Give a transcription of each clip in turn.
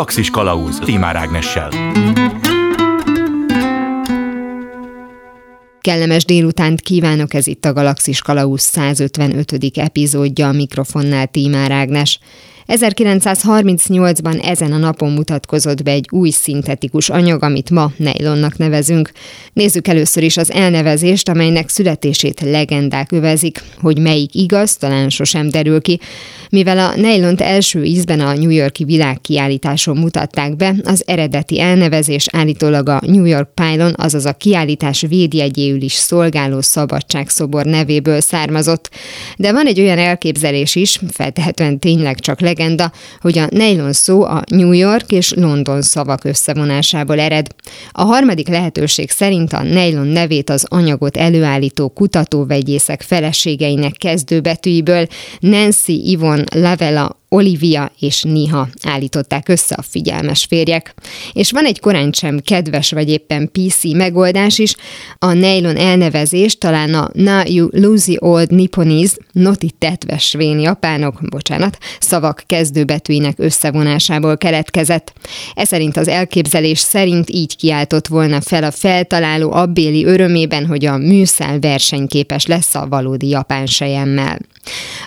Galaxis Kalauz Timár Ágnessel. Kellemes délutánt kívánok, ez itt a Galaxis Kalauz 155. epizódja, a mikrofonnál Tímár Ágnes. 1938-ban ezen a napon mutatkozott be egy új szintetikus anyag, amit ma nejlonnak nevezünk. Nézzük először is az elnevezést, amelynek születését legendák övezik. Hogy melyik igaz, talán sosem derül ki. Mivel a nejlont első ízben a New Yorki világkiállításon mutatták be, az eredeti elnevezés állítólag a New York Pylon, azaz a kiállítás védjegyéül is szolgáló szabadságszobor nevéből származott. De van egy olyan elképzelés is, feltehetően tényleg csak legenda, hogy a nejlon szó a New York és London szavak összevonásából ered. A harmadik lehetőség szerint a nejlon nevét az anyagot előállító kutatóvegyészek feleségeinek kezdőbetűiből Nancy Yvonne Lavella Olivia és Niha állították össze a figyelmes férjek. És van egy korán sem kedves vagy éppen PC megoldás is, a nylon elnevezés talán a Na You Lucy Old Nipponese, noti tetvesvén japánok, bocsánat, szavak kezdőbetűinek összevonásából keletkezett. Ez szerint az elképzelés szerint így kiáltott volna fel a feltaláló abbéli örömében, hogy a műszál versenyképes lesz a valódi japán sejemmel.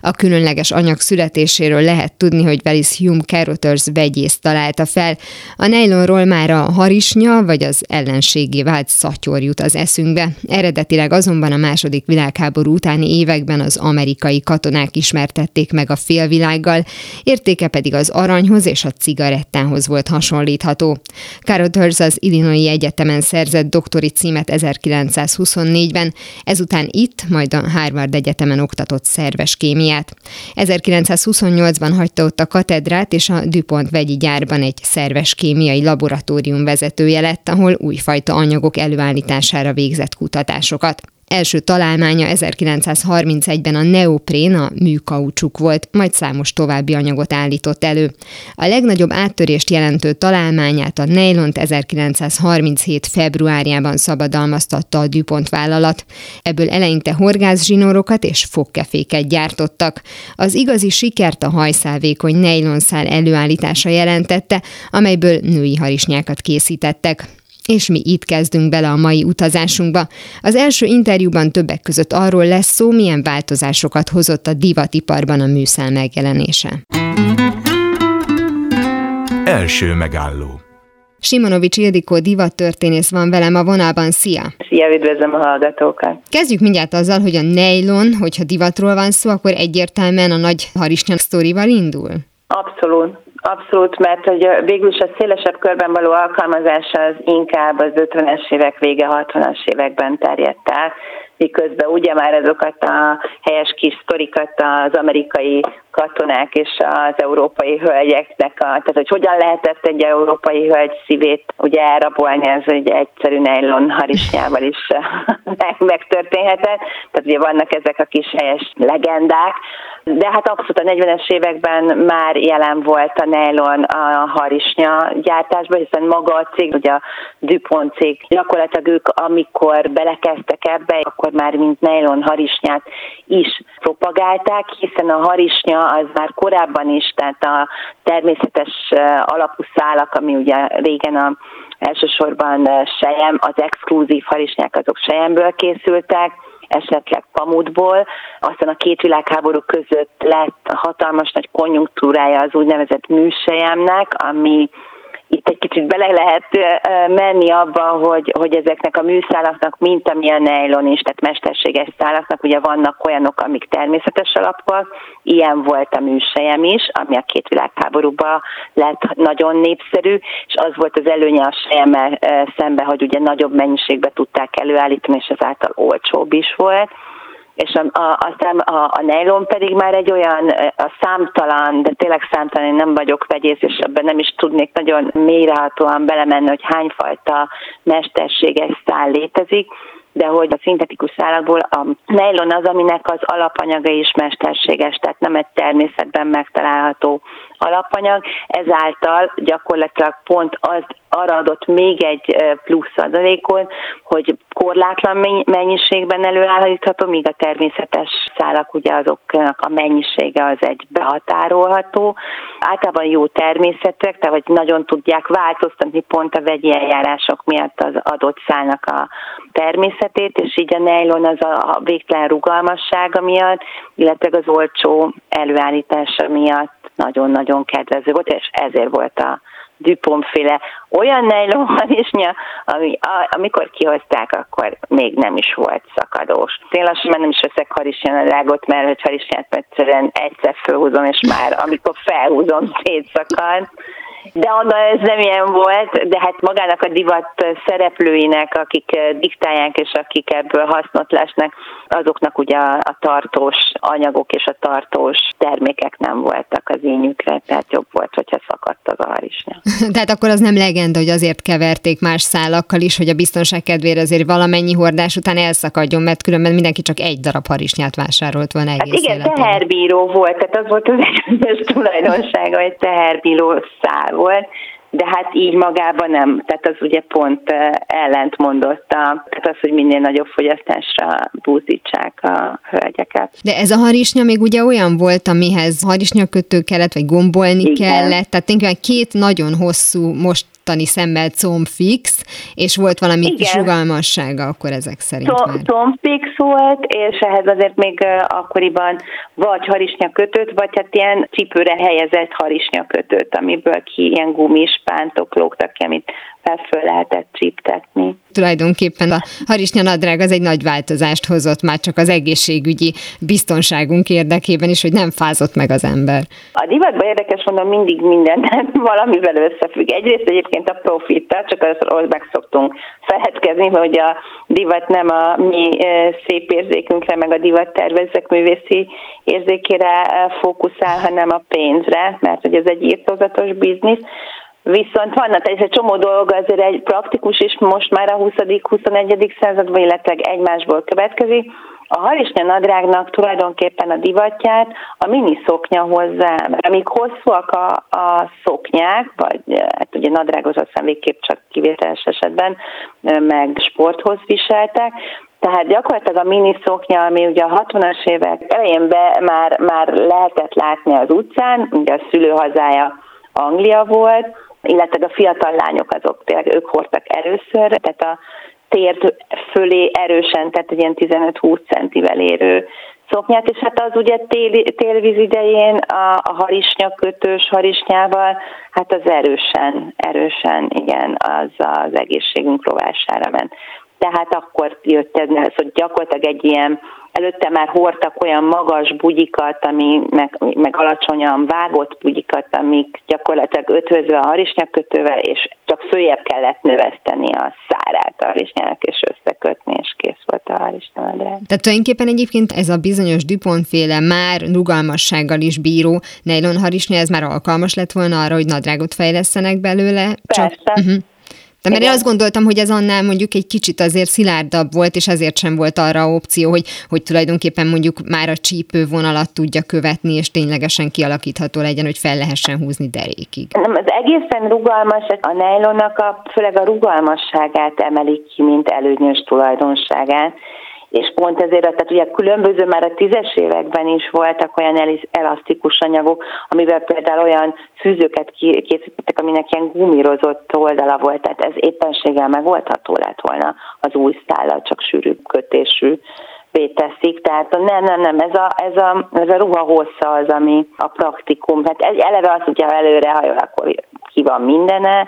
A különleges anyag születéséről lehet tudni, hogy Velis Hume Carothers vegyész találta fel. A nejlonról már a harisnya vagy az ellenségi vált szatyor jut az eszünkbe. Eredetileg azonban a második világháború utáni években az amerikai katonák ismertették meg a félvilággal, értéke pedig az aranyhoz és a cigarettához volt hasonlítható. Carothers az Illinois Egyetemen szerzett doktori címet 1924-ben, ezután itt, majd a Harvard Egyetemen oktatott szerves kémiát. 1928-ban hagyta ott a katedrát, és a DuPont vegyi gyárban egy szerves kémiai laboratórium vezetője lett, ahol újfajta anyagok előállítására végzett kutatásokat. Első találmánya 1931-ben a neoprén, a műkaucsuk volt, majd számos további anyagot állított elő. A legnagyobb áttörést jelentő találmányát a nejlont 1937. februárjában szabadalmaztatta a DuPont vállalat. Ebből eleinte horgászzsinórokat és fogkeféket gyártottak. Az igazi sikert a hajszálvékony nejlonszál előállítása jelentette, amelyből női harisnyákat készítettek. És mi itt kezdünk bele a mai utazásunkba. Az első interjúban többek között arról lesz szó, milyen változásokat hozott a divatiparban a műszál megjelenése. Első megálló Simonovics Ildikó divattörténész van velem a vonalban. Szia! Szia, üdvözlöm a hallgatókat! Kezdjük mindjárt azzal, hogy a nejlon, hogyha divatról van szó, akkor egyértelműen a nagy harisnya sztorival indul? Abszolút. Abszolút, mert hogy végül is a szélesebb körben való alkalmazása az inkább az 50-es évek vége, 60-as években terjedt el, miközben ugye már azokat a helyes kis sztorikat az amerikai katonák és az európai hölgyeknek, a, tehát hogy hogyan lehetett egy európai hölgy szívét ugye elrabolni, ez ugye egyszerű nylon harisnyával is megtörténhetett, tehát ugye vannak ezek a kis helyes legendák, de hát abszolút a 40-es években már jelen volt a nylon a harisnya gyártásban, hiszen maga a cég, ugye a DuPont cég, gyakorlatilag ők amikor belekezdtek ebbe, akkor már mint nylon harisnyát is propagálták, hiszen a harisnya az már korábban is, tehát a természetes alapú szálak, ami ugye régen a elsősorban sejem, az exkluzív harisnyák azok sejemből készültek, esetleg pamutból. Aztán a két világháború között lett hatalmas nagy konjunktúrája az úgynevezett műsejemnek, ami itt egy kicsit bele lehet menni abba, hogy, hogy ezeknek a műszálaknak, mint ami a nylon is, tehát mesterséges szálaknak, ugye vannak olyanok, amik természetes alapúak, ilyen volt a műsejem is, ami a két világháborúban lett nagyon népszerű, és az volt az előnye a sejemmel szemben, hogy ugye nagyobb mennyiségbe tudták előállítani, és ezáltal olcsóbb is volt és a, a, aztán a, a nylon pedig már egy olyan a számtalan, de tényleg számtalan, én nem vagyok vegyész, és ebben nem is tudnék nagyon mélyrehatóan belemenni, hogy hányfajta mesterséges szál létezik, de hogy a szintetikus szálakból a nylon az, aminek az alapanyaga is mesterséges, tehát nem egy természetben megtalálható alapanyag, ezáltal gyakorlatilag pont az arra adott még egy plusz adalékot, hogy korlátlan mennyiségben előállítható, míg a természetes szálak ugye azoknak a mennyisége az egy behatárolható. Általában jó természetűek, tehát hogy nagyon tudják változtatni pont a vegyi eljárások miatt az adott szálnak a természetét, és így a nejlon az a végtelen rugalmassága miatt, illetve az olcsó előállítása miatt nagyon-nagyon kedvező volt, és ezért volt a Dupont-féle olyan nejlonharisnya, ami a, amikor kihozták, akkor még nem is volt szakadós. Én lassan már nem is veszek harisnyanágot, mert hogy harisnyát egyszerűen egyszer felhúzom, és már amikor felhúzom, szétszakad de onnan ez nem ilyen volt, de hát magának a divat szereplőinek, akik eh, diktálják és akik ebből hasznot lesnek, azoknak ugye a tartós anyagok és a tartós termékek nem voltak az ínyükre, tehát jobb volt, hogyha szakadt az a harisnya. tehát akkor az nem legenda, hogy azért keverték más szálakkal is, hogy a biztonság kedvére azért valamennyi hordás után elszakadjon, mert különben mindenki csak egy darab harisnyát vásárolt volna egész hát igen, életben. teherbíró volt, tehát az volt az egyes tulajdonsága, hogy teherbíró szál volt, de hát így magában nem. Tehát az ugye pont ellent mondott a, tehát az, hogy minél nagyobb fogyasztásra búzítsák a hölgyeket. De ez a harisnya még ugye olyan volt, amihez harisnyakötő kellett, vagy gombolni Igen. kellett, tehát tényleg két nagyon hosszú, most mostani szemmel combfix, és volt valami Igen. kis rugalmassága akkor ezek szerint már. Combfix volt, és ehhez azért még akkoriban vagy harisnya kötőt, vagy hát ilyen cipőre helyezett harisnya kötőt, amiből ki ilyen gumis pántok lógtak ki, amit fel lehetett csíptetni. Tulajdonképpen a harisnya nadrág az egy nagy változást hozott már csak az egészségügyi biztonságunk érdekében is, hogy nem fázott meg az ember. A divatban érdekes mondom, mindig minden valamivel összefügg. Egyrészt egyébként a profittal, csak az meg szoktunk feledkezni, hogy a divat nem a mi szép érzékünkre, meg a divat tervezek művészi érzékére fókuszál, hanem a pénzre, mert hogy ez egy írtózatos biznisz. Viszont vannak egy csomó dolog azért egy praktikus is most már a 20.-21. században, illetve egymásból következik. A harisnya nadrágnak tulajdonképpen a divatját a mini szoknya hozzá, mert amíg hosszúak a, a szoknyák, vagy hát ugye nadrághoz aztán végképp csak kivételes esetben, meg sporthoz viseltek, tehát gyakorlatilag a mini szoknya, ami ugye a 60-as évek elején be már, már lehetett látni az utcán, ugye a szülőhazája Anglia volt, illetve a fiatal lányok azok tényleg ők hordtak először, tehát a tért fölé erősen, tehát egy ilyen 15-20 centivel érő szoknyát, és hát az ugye tél, télvíz idején a, a harisnya kötős harisnyával, hát az erősen, erősen, igen, az az egészségünk rovására ment. Tehát akkor jött ez, hogy gyakorlatilag egy ilyen Előtte már hordtak olyan magas bugyikat, ami meg, meg alacsonyan vágott bugyikat, amik gyakorlatilag ötvözve a harisnyakötővel, és csak följebb kellett növeszteni a szárát a harisnyának, és összekötni, és kész volt a harisnyanadrág. Tehát tulajdonképpen egyébként ez a bizonyos Dupont féle már rugalmassággal is bíró nylon harisnya, ez már alkalmas lett volna arra, hogy nadrágot fejlesztenek belőle? Persze. Csak, uh-huh. De mert én azt gondoltam, hogy ez annál mondjuk egy kicsit azért szilárdabb volt, és ezért sem volt arra opció, hogy, hogy tulajdonképpen mondjuk már a csípő vonalat tudja követni, és ténylegesen kialakítható legyen, hogy fel lehessen húzni derékig. Nem, az egészen rugalmas, a nejlonnak a, főleg a rugalmasságát emelik ki, mint előnyös tulajdonságát és pont ezért, tehát ugye különböző már a tízes években is voltak olyan elasztikus anyagok, amivel például olyan fűzőket készítettek, aminek ilyen gumírozott oldala volt, tehát ez éppenséggel megoldható lett volna. Az új szállal, csak sűrű kötésű teszik, tehát nem, nem, nem, ez a, ez a, ez a ruha hossza az, ami a praktikum. Hát eleve az, hogyha előre hajol, akkor ki van mindene,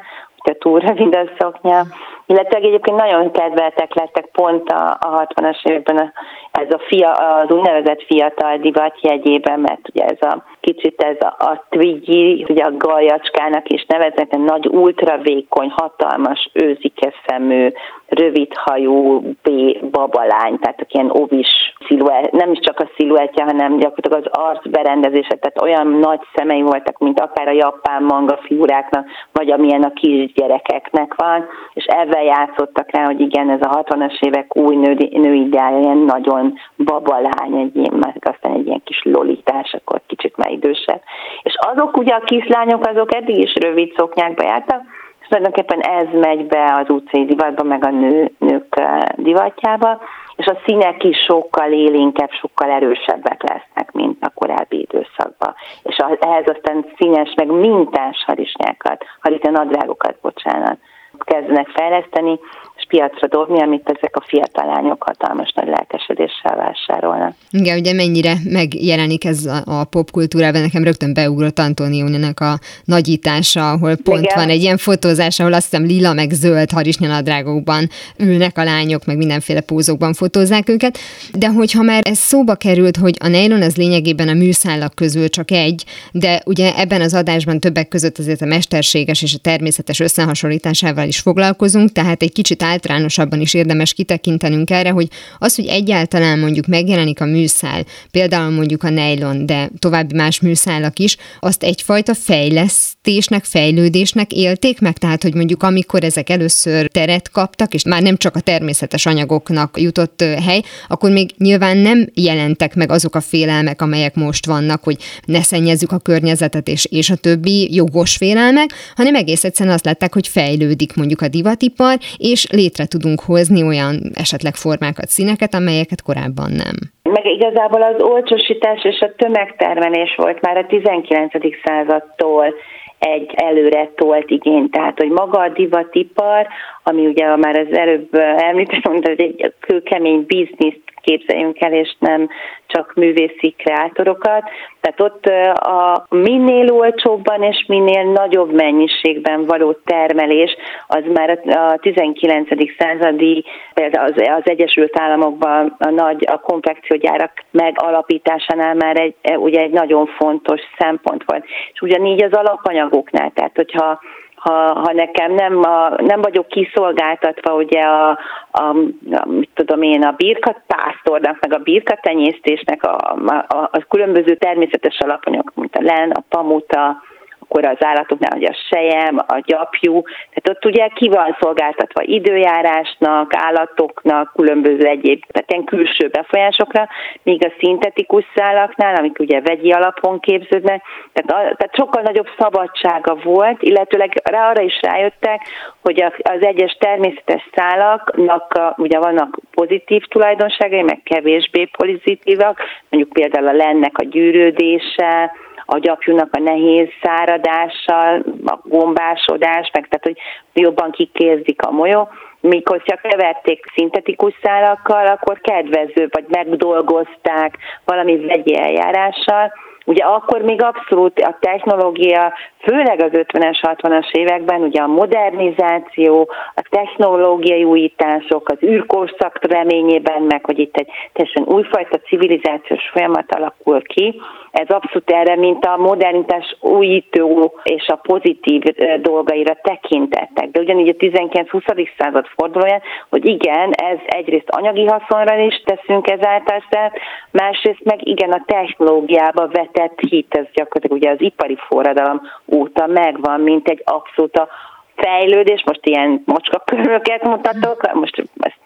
túl rövid a szoknya, illetve egyébként nagyon kedveltek lettek pont a, a 60-as években a, ez a fia, az úgynevezett fiatal divat jegyében, mert ugye ez a kicsit ez a, a twiggy, ugye a galjacskának is neveznek, egy nagy ultravékony, hatalmas, őzike szemű, rövidhajú B babalány, tehát ilyen ovis sziluett, nem is csak a sziluettje, hanem gyakorlatilag az arc berendezése, tehát olyan nagy szemei voltak, mint akár a japán manga figuráknak, vagy amilyen a kisgyerekeknek van, és ezzel játszottak rá, hogy igen, ez a 60-as évek új nő, női ilyen nagyon babalány, egy ilyen, meg aztán egy ilyen kis lolitás, akkor kicsit már idősebb. És azok ugye a kislányok, azok eddig is rövid szoknyákba jártak, és tulajdonképpen ez megy be az utcai divatba, meg a nő, nők divatjába, és a színek is sokkal élénkebb, sokkal erősebbek lesznek, mint a korábbi időszakban. És ehhez aztán színes, meg mintás harisnyákat, harisnya nadrágokat, bocsánat, kezdenek fejleszteni, és piacra dobni, amit ezek a fiatal lányok hatalmas nagy lelkesedéssel vásárolnak. Igen, ugye mennyire megjelenik ez a, a popkultúrában, nekem rögtön beugrott Antoniónak a nagyítása, ahol pont Igen. van egy ilyen fotózás, ahol azt hiszem lila meg zöld harisnyanadrágokban ülnek a lányok, meg mindenféle pózokban fotózzák őket, de hogyha már ez szóba került, hogy a nylon az lényegében a műszálak közül csak egy, de ugye ebben az adásban többek között azért a mesterséges és a természetes összehasonlításával is foglalkozunk, tehát egy kicsit általánosabban is érdemes kitekintenünk erre, hogy az, hogy egyáltalán mondjuk megjelenik a műszál, például mondjuk a nylon, de további más műszálak is, azt egyfajta fejlesztésnek, fejlődésnek élték meg, tehát hogy mondjuk amikor ezek először teret kaptak, és már nem csak a természetes anyagoknak jutott hely, akkor még nyilván nem jelentek meg azok a félelmek, amelyek most vannak, hogy ne szennyezzük a környezetet és, és a többi jogos félelmek, hanem egész egyszerűen azt lettek, hogy fejlődik mondjuk a divatipar, és létre tudunk hozni olyan esetleg formákat, színeket, amelyeket korábban nem. Meg igazából az olcsosítás és a tömegtermelés volt már a 19. századtól egy előre tolt igény. Tehát, hogy maga a divatipar, ami ugye már az előbb említettem, hogy egy kőkemény bizniszt képzeljünk el, és nem csak művészi kreátorokat. Tehát ott a minél olcsóbban és minél nagyobb mennyiségben való termelés, az már a 19. századi, az, az Egyesült Államokban a nagy a konfekciógyárak megalapításánál már egy, ugye egy nagyon fontos szempont volt. És ugyanígy az alapanyagoknál, tehát hogyha ha, ha nekem nem, a, nem vagyok kiszolgáltatva ugye a, a, a mit tudom én, a birkat pásztornak, meg a birka tenyésztésnek a, a, a, a különböző természetes alapanyagok, mint a len, a pamuta, akkor az állatoknál, hogy a sejem, a gyapjú, tehát ott ugye ki van szolgáltatva időjárásnak, állatoknak, különböző egyéb, tehát ilyen külső befolyásokra, míg a szintetikus szálaknál, amik ugye vegyi alapon képződnek, tehát, a, tehát sokkal nagyobb szabadsága volt, illetőleg rá arra is rájöttek, hogy az egyes természetes szálaknak ugye vannak pozitív tulajdonságai, meg kevésbé pozitívak, mondjuk például a lennek a gyűrődése, a gyapjúnak a nehéz száradással, a gombásodás, meg tehát, hogy jobban kikézdik a molyó, míg hogyha keverték szintetikus szálakkal, akkor kedvező, vagy megdolgozták valami vegyi eljárással, Ugye akkor még abszolút a technológia, főleg az 50-es, 60-as években, ugye a modernizáció, a technológiai újítások, az űrkorszak reményében, meg hogy itt egy teljesen újfajta civilizációs folyamat alakul ki, ez abszolút erre, mint a modernitás újító és a pozitív dolgaira tekintettek. De ugyanígy a 19-20. század fordulóján, hogy igen, ez egyrészt anyagi haszonra is teszünk ezáltal másrészt meg igen a technológiába vetett hit, ez gyakorlatilag ugye az ipari forradalom óta megvan, mint egy abszolút a fejlődés, most ilyen mocskaköröket mutatok, most ezt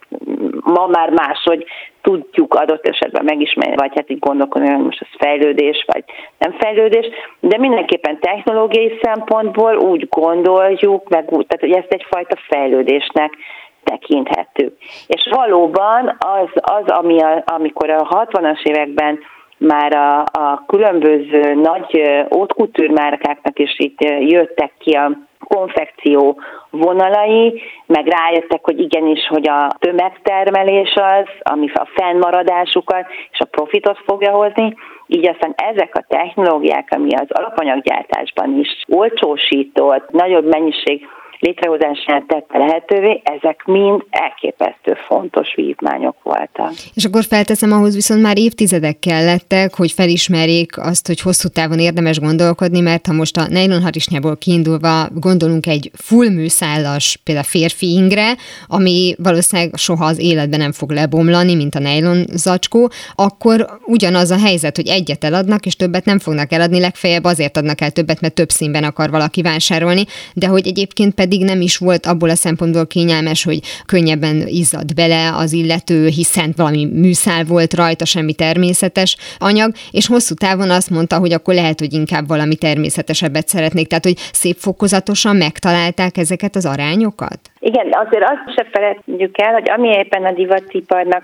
ma már máshogy tudjuk adott esetben megismerni, vagy hát így gondolkodni, hogy most ez fejlődés, vagy nem fejlődés, de mindenképpen technológiai szempontból úgy gondoljuk, meg úgy, tehát hogy ezt egyfajta fejlődésnek tekinthető. És valóban az, az ami a, amikor a 60-as években már a, a különböző nagy ótkutűrmárkáknak is itt jöttek ki a konfekció vonalai, meg rájöttek, hogy igenis, hogy a tömegtermelés az, ami a fennmaradásukat és a profitot fogja hozni, így aztán ezek a technológiák, ami az alapanyaggyártásban is olcsósított, nagyobb mennyiség létrehozását tette lehetővé, ezek mind elképesztő fontos vívmányok voltak. És akkor felteszem, ahhoz viszont már évtizedek kellettek, hogy felismerjék azt, hogy hosszú távon érdemes gondolkodni, mert ha most a nylon harisnyából kiindulva gondolunk egy full műszállas, például férfi ingre, ami valószínűleg soha az életben nem fog lebomlani, mint a nylon zacskó, akkor ugyanaz a helyzet, hogy egyet eladnak, és többet nem fognak eladni, legfeljebb azért adnak el többet, mert több színben akar valaki vásárolni, de hogy egyébként pedig pedig nem is volt abból a szempontból kényelmes, hogy könnyebben izzad bele az illető, hiszen valami műszál volt rajta, semmi természetes anyag, és hosszú távon azt mondta, hogy akkor lehet, hogy inkább valami természetesebbet szeretnék. Tehát, hogy szép fokozatosan megtalálták ezeket az arányokat? Igen, azért azt se felejtjük el, hogy ami éppen a divatiparnak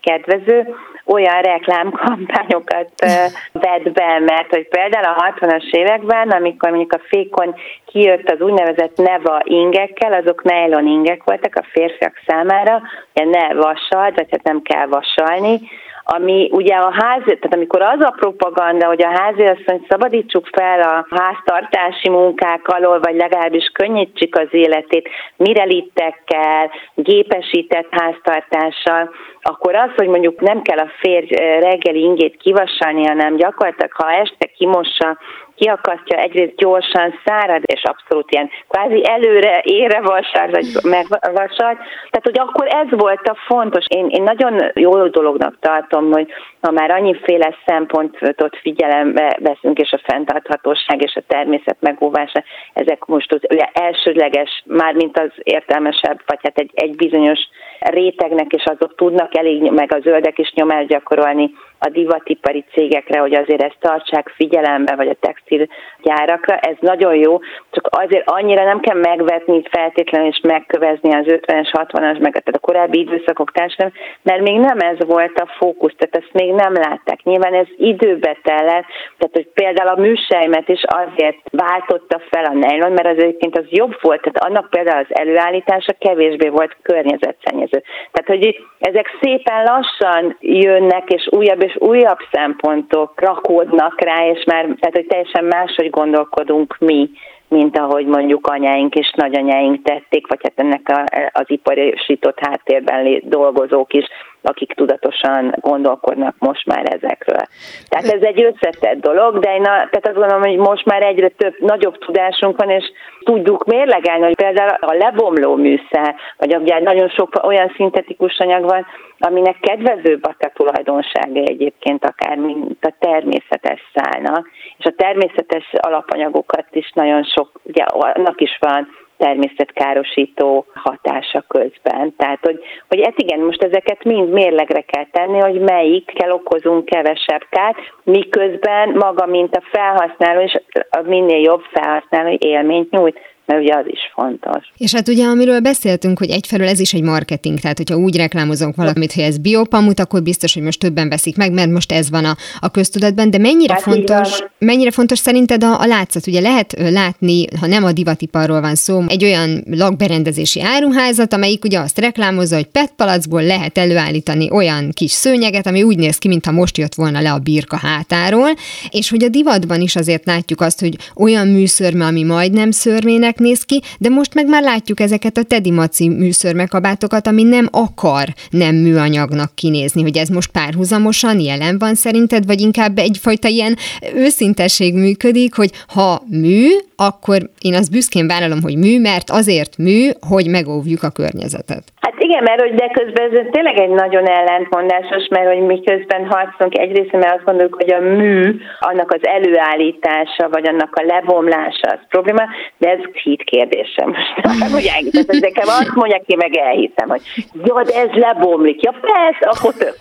kedvező, olyan reklámkampányokat eh, vett be, mert hogy például a 60-as években, amikor mondjuk a fékon kijött az úgynevezett neva ingekkel, azok nylon ingek voltak a férfiak számára, ugye ne vasalt, vagy hát nem kell vasalni, ami ugye a ház, tehát amikor az a propaganda, hogy a háziasszony szabadítsuk fel a háztartási munkák alól, vagy legalábbis könnyítsük az életét mirelittekkel, gépesített háztartással, akkor az, hogy mondjuk nem kell a férj reggeli ingét kivasalni, hanem gyakorlatilag, ha este kimossa kiakasztja, egyrészt gyorsan szárad, és abszolút ilyen kvázi előre ére vasár, vagy megvasalt. Tehát, hogy akkor ez volt a fontos. Én, én nagyon jó dolognak tartom, hogy ha már annyiféle szempontot figyelembe veszünk, és a fenntarthatóság és a természet megóvása, ezek most az ugye elsődleges, mármint az értelmesebb, vagy hát egy, egy bizonyos rétegnek, és azok tudnak elég, meg a zöldek is nyomást gyakorolni a divatipari cégekre, hogy azért ezt tartsák figyelembe, vagy a textilgyárakra, ez nagyon jó, csak azért annyira nem kell megvetni feltétlenül és megkövezni az 50-es, 60-as, meg tehát a korábbi időszakok társadalom, mert még nem ez volt a fókusz, tehát ezt még nem látták. Nyilván ez időbe tellett, tehát hogy például a műsejmet is azért váltotta fel a nylon, mert az egyébként az jobb volt, tehát annak például az előállítása kevésbé volt környezetszennyező. Tehát, hogy ezek szépen lassan jönnek, és újabb és újabb szempontok rakódnak rá, és már tehát, hogy teljesen máshogy gondolkodunk mi, mint ahogy mondjuk anyáink és nagyanyáink tették, vagy hát ennek a, az iparisított háttérben dolgozók is akik tudatosan gondolkodnak most már ezekről. Tehát ez egy összetett dolog, de én a, tehát azt gondolom, hogy most már egyre több, nagyobb tudásunk van, és tudjuk mérlegelni, hogy például a lebomló műszer, vagy ugye nagyon sok olyan szintetikus anyag van, aminek kedvezőbb a tulajdonsága egyébként akár, mint a természetes szálnak, és a természetes alapanyagokat is nagyon sok, ugye annak is van természetkárosító hatása közben. Tehát, hogy, hogy hát igen, most ezeket mind mérlegre kell tenni, hogy melyikkel okozunk kevesebb kárt, miközben maga, mint a felhasználó, és a minél jobb felhasználó élményt nyújt mert ugye az is fontos. És hát ugye, amiről beszéltünk, hogy egyfelől ez is egy marketing, tehát hogyha úgy reklámozunk valamit, hogy ez biopamut, akkor biztos, hogy most többen veszik meg, mert most ez van a, a köztudatban, de mennyire hát fontos, mennyire fontos szerinted a, a látszat? Ugye lehet látni, ha nem a divatiparról van szó, egy olyan lakberendezési áruházat, amelyik ugye azt reklámozza, hogy PET palacból lehet előállítani olyan kis szőnyeget, ami úgy néz ki, mintha most jött volna le a birka hátáról, és hogy a divatban is azért látjuk azt, hogy olyan műszörme, ami majdnem szörmének műszernek néz ki, de most meg már látjuk ezeket a Teddy Maci műszörmekabátokat, ami nem akar nem műanyagnak kinézni, hogy ez most párhuzamosan jelen van szerinted, vagy inkább egyfajta ilyen őszintesség működik, hogy ha mű, akkor én azt büszkén vállalom, hogy mű, mert azért mű, hogy megóvjuk a környezetet. Hát igen, mert hogy de közben ez tényleg egy nagyon ellentmondásos, mert hogy miközben harcolunk egyrészt, mert azt gondoljuk, hogy a mű, annak az előállítása, vagy annak a lebomlása az probléma, de ez hit kérdésem. Most hogy elhiszem, nekem azt mondják, én meg elhiszem, hogy jó, de ez lebomlik. Ja, persze, akkor tök.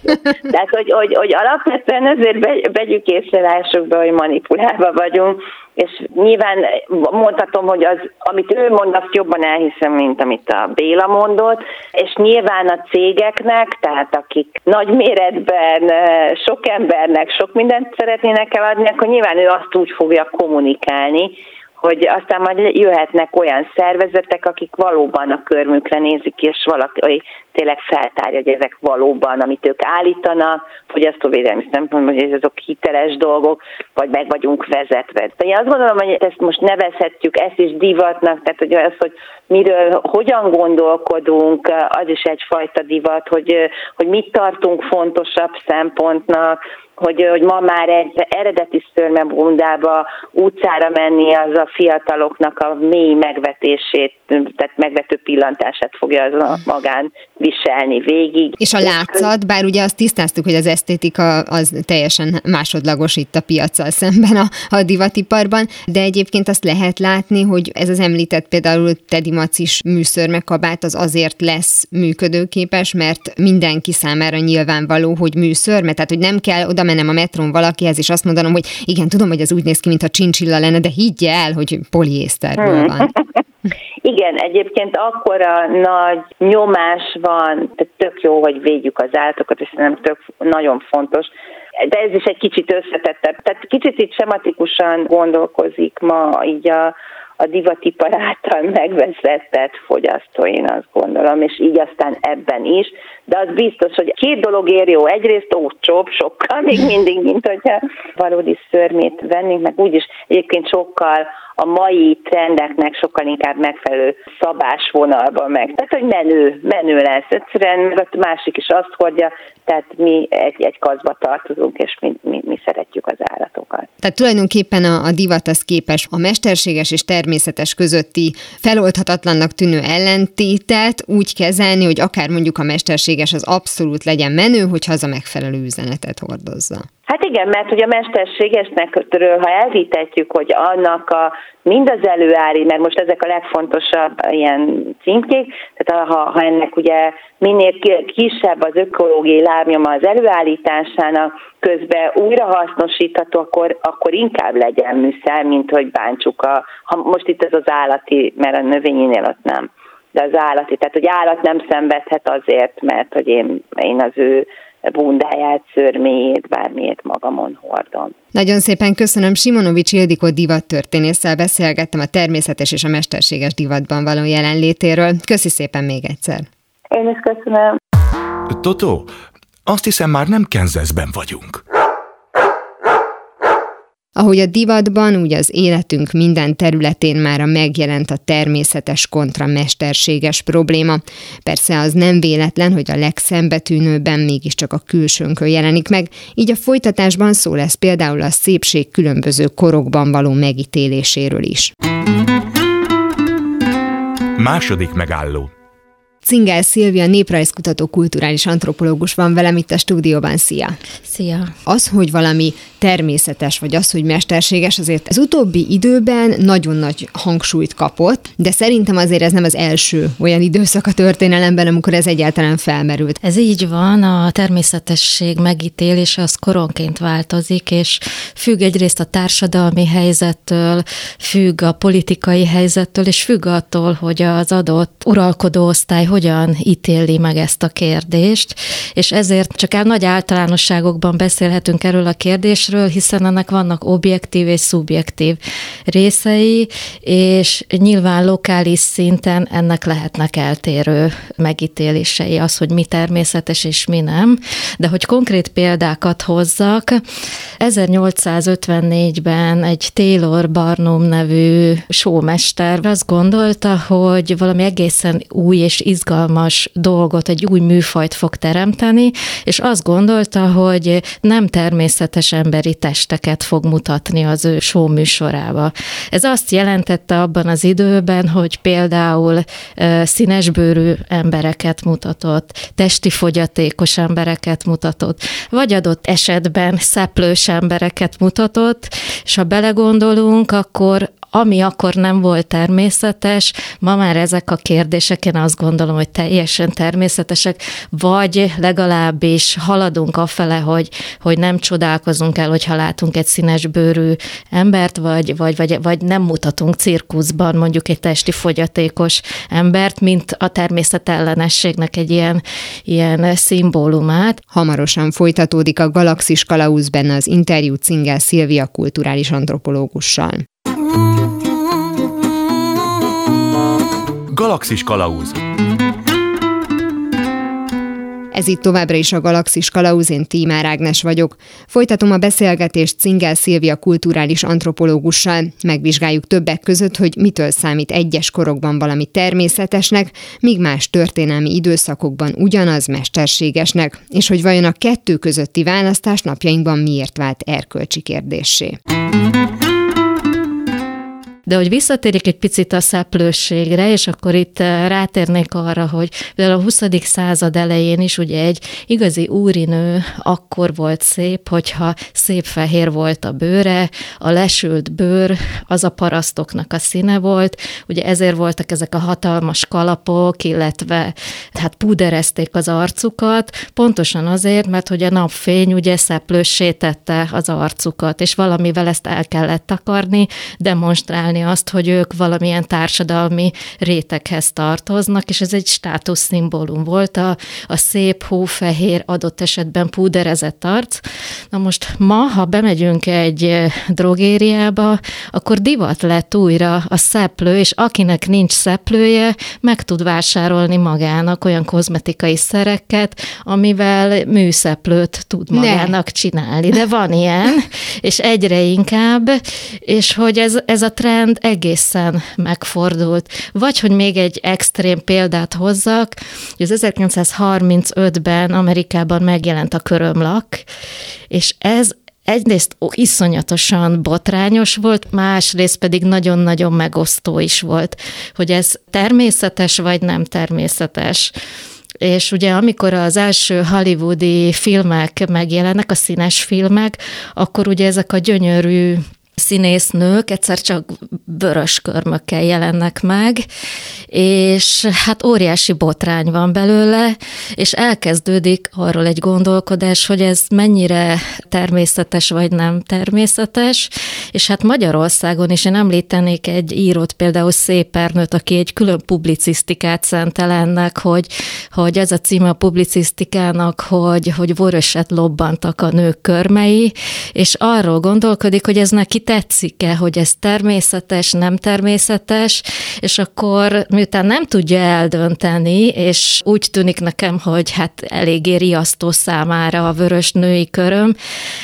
Tehát, hogy, hogy, hogy alapvetően ezért vegyük észre, lássuk be, hogy manipulálva vagyunk, és nyilván mondhatom, hogy az, amit ő mond, azt jobban elhiszem, mint amit a Béla mondott, és nyilván a cégeknek, tehát akik nagy méretben sok embernek sok mindent szeretnének eladni, akkor nyilván ő azt úgy fogja kommunikálni, hogy aztán majd jöhetnek olyan szervezetek, akik valóban a körmükre nézik, és valaki tényleg feltárja, hogy ezek valóban, amit ők állítanak, fogyasztóvédelmi szempontból, hogy ezek hiteles dolgok, vagy meg vagyunk vezetve. De én azt gondolom, hogy ezt most nevezhetjük, ezt is divatnak, tehát hogy az, hogy miről, hogyan gondolkodunk, az is egyfajta divat, hogy, hogy mit tartunk fontosabb szempontnak, hogy, hogy ma már egy eredeti szörmebundába utcára menni, az a fiataloknak a mély megvetését, tehát megvető pillantását fogja az magán viselni végig. És a látszat, bár ugye azt tisztáztuk, hogy az esztétika az teljesen másodlagos itt a piacsal szemben a, a divatiparban, de egyébként azt lehet látni, hogy ez az említett például Teddy Macis műszörmekabát az azért lesz működőképes, mert mindenki számára nyilvánvaló, hogy műszörme, tehát hogy nem kell oda mennem a metron valakihez, és azt mondanom, hogy igen, tudom, hogy az úgy néz ki, mintha csincsilla lenne, de higgy el, hogy poliészterből hmm. van. Igen, egyébként akkora nagy nyomás van, tehát tök jó, hogy védjük az állatokat, és nem tök nagyon fontos, de ez is egy kicsit összetettebb. Tehát kicsit itt sematikusan gondolkozik ma így a, a divatipar által megvezetett fogyasztó, én azt gondolom, és így aztán ebben is. De az biztos, hogy két dolog ér jó. Egyrészt olcsóbb sokkal, még mindig, mint hogyha valódi szörmét vennénk, meg úgyis egyébként sokkal a mai trendeknek sokkal inkább megfelelő szabásvonalban meg. Tehát, hogy menő, menő lesz. Egyszerűen meg a másik is azt hordja, tehát mi egy, egy kazba tartozunk, és mi, mi, mi szeretjük az állatokat. Tehát tulajdonképpen a, a divat az képes a mesterséges és természetes közötti feloldhatatlannak tűnő ellentétet úgy kezelni, hogy akár mondjuk a mesterséges az abszolút legyen menő, hogyha az a megfelelő üzenetet hordozza. Hát igen, mert hogy a mesterségesnek, ha elvitetjük, hogy annak a mind az előári, mert most ezek a legfontosabb ilyen címkék, tehát ha, ha ennek ugye minél kisebb az ökológiai lábnyoma az előállításának, közben újra hasznosítható, akkor, akkor inkább legyen műszer, mint hogy bántsuk a, ha most itt ez az állati, mert a növényinél ott nem de az állati, tehát hogy állat nem szenvedhet azért, mert hogy én, én az ő bundáját, szörméjét, bármiért magamon hordom. Nagyon szépen köszönöm. Simonovics Ildikó divattörténésszel beszélgettem a természetes és a mesterséges divatban való jelenlétéről. Köszi szépen még egyszer. Én is köszönöm. Totó, azt hiszem már nem Kenzeszben vagyunk. Ahogy a divatban, úgy az életünk minden területén már megjelent a természetes kontra mesterséges probléma. Persze az nem véletlen, hogy a legszembetűnőbben mégiscsak a külsőnkön jelenik meg, így a folytatásban szó lesz például a szépség különböző korokban való megítéléséről is. Második megálló Cingel Szilvia, néprajzkutató kulturális antropológus van velem itt a stúdióban. Szia! Szia! Az, hogy valami természetes, vagy az, hogy mesterséges, azért az utóbbi időben nagyon nagy hangsúlyt kapott, de szerintem azért ez nem az első olyan időszak a történelemben, amikor ez egyáltalán felmerült. Ez így van, a természetesség megítélése az koronként változik, és függ egyrészt a társadalmi helyzettől, függ a politikai helyzettől, és függ attól, hogy az adott uralkodó osztály hogyan ítéli meg ezt a kérdést, és ezért csak el nagy általánosságokban beszélhetünk erről a kérdésről, hiszen ennek vannak objektív és szubjektív részei, és nyilván lokális szinten ennek lehetnek eltérő megítélései, az, hogy mi természetes és mi nem. De hogy konkrét példákat hozzak, 1854-ben egy Taylor Barnum nevű sómester azt gondolta, hogy valami egészen új és izgalmas izgalmas dolgot, egy új műfajt fog teremteni, és azt gondolta, hogy nem természetes emberi testeket fog mutatni az ő show műsorába. Ez azt jelentette abban az időben, hogy például színesbőrű embereket mutatott, testi fogyatékos embereket mutatott, vagy adott esetben szeplős embereket mutatott, és ha belegondolunk, akkor ami akkor nem volt természetes, ma már ezek a kérdések, én azt gondolom, hogy teljesen természetesek, vagy legalábbis haladunk afele, hogy, hogy nem csodálkozunk el, hogyha látunk egy színes bőrű embert, vagy, vagy, vagy, vagy nem mutatunk cirkuszban mondjuk egy testi fogyatékos embert, mint a természetellenességnek egy ilyen, ilyen szimbólumát. Hamarosan folytatódik a Galaxis Kalauz benne az interjú Cingel Szilvia kulturális antropológussal. Galaxis Kalauz Ez itt továbbra is a Galaxis Kalauz, én Tímár Ágnes vagyok. Folytatom a beszélgetést Cingel Szilvia kulturális antropológussal. Megvizsgáljuk többek között, hogy mitől számít egyes korokban valami természetesnek, míg más történelmi időszakokban ugyanaz mesterségesnek, és hogy vajon a kettő közötti választás napjainkban miért vált erkölcsi kérdésé. De hogy visszatérjek egy picit a szeplőségre, és akkor itt eh, rátérnék arra, hogy például a 20. század elején is ugye egy igazi úrinő akkor volt szép, hogyha szép fehér volt a bőre, a lesült bőr az a parasztoknak a színe volt, ugye ezért voltak ezek a hatalmas kalapok, illetve hát púderezték az arcukat, pontosan azért, mert hogy a napfény ugye szeplőssé tette az arcukat, és valamivel ezt el kellett takarni, demonstrálni demonstrálni azt, hogy ők valamilyen társadalmi réteghez tartoznak, és ez egy státuszszimbólum volt, a, a szép, hófehér, adott esetben púderezett arc. Na most ma, ha bemegyünk egy drogériába, akkor divat lett újra a szeplő, és akinek nincs szeplője, meg tud vásárolni magának olyan kozmetikai szereket, amivel műszeplőt tud magának ne. csinálni. De van ilyen, és egyre inkább, és hogy ez, ez a trend trend egészen megfordult. Vagy, hogy még egy extrém példát hozzak, hogy az 1935-ben Amerikában megjelent a körömlak, és ez egyrészt iszonyatosan botrányos volt, másrészt pedig nagyon-nagyon megosztó is volt, hogy ez természetes vagy nem természetes. És ugye amikor az első hollywoodi filmek megjelennek, a színes filmek, akkor ugye ezek a gyönyörű színésznők egyszer csak vörös körmökkel jelennek meg, és hát óriási botrány van belőle, és elkezdődik arról egy gondolkodás, hogy ez mennyire természetes vagy nem természetes, és hát Magyarországon is én említenék egy írót, például Szépernőt, aki egy külön publicisztikát szentel ennek, hogy, hogy ez a címe a publicisztikának, hogy, hogy vöröset lobbantak a nők körmei, és arról gondolkodik, hogy ez neki tetszik-e, hogy ez természetes, nem természetes, és akkor miután nem tudja eldönteni, és úgy tűnik nekem, hogy hát eléggé riasztó számára a vörös női köröm,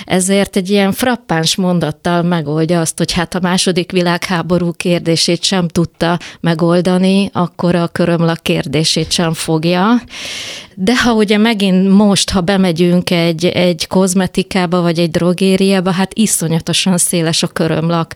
ezért egy ilyen frappáns mondattal megoldja azt, hogy hát a második világháború kérdését sem tudta megoldani, akkor a körömlak kérdését sem fogja. De ha ugye megint most, ha bemegyünk egy, egy kozmetikába, vagy egy drogériába, hát iszonyatosan széles a körömlak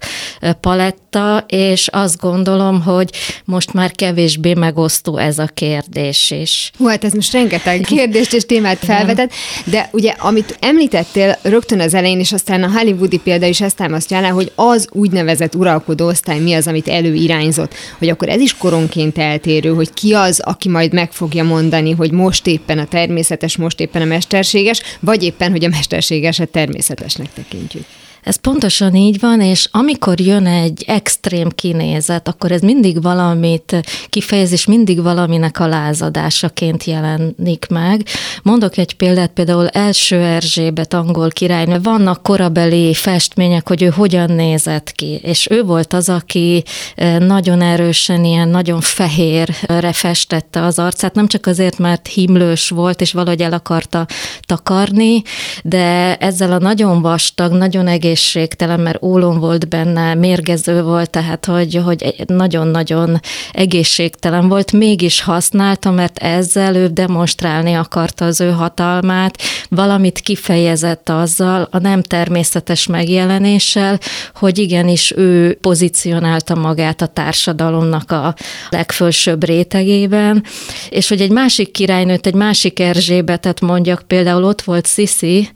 paletta, és azt gondolom, hogy most már kevésbé megosztó ez a kérdés is. Hú, hát ez most rengeteg kérdést és témát felvetett, de ugye amit említettél rögtön az elején, és aztán a hollywoodi példa is ezt támasztja alá, hogy az úgynevezett uralkodó osztály mi az, amit előirányzott, hogy akkor ez is koronként eltérő, hogy ki az, aki majd meg fogja mondani, hogy most éppen a természetes, most éppen a mesterséges, vagy éppen, hogy a mesterségeset természetesnek tekintjük. Ez pontosan így van, és amikor jön egy extrém kinézet, akkor ez mindig valamit kifejez, és mindig valaminek a lázadásaként jelenik meg. Mondok egy példát, például első Erzsébet angol királynő, vannak korabeli festmények, hogy ő hogyan nézett ki, és ő volt az, aki eh, nagyon erősen ilyen nagyon fehérre festette az arcát, nem csak azért, mert himlős volt, és valahogy el akarta takarni, de ezzel a nagyon vastag, nagyon egész egészségtelen, mert ólom volt benne, mérgező volt, tehát hogy, hogy nagyon-nagyon egészségtelen volt, mégis használta, mert ezzel ő demonstrálni akarta az ő hatalmát, valamit kifejezett azzal, a nem természetes megjelenéssel, hogy igenis ő pozícionálta magát a társadalomnak a legfölsőbb rétegében, és hogy egy másik királynőt, egy másik Erzsébetet mondjak, például ott volt Sisi,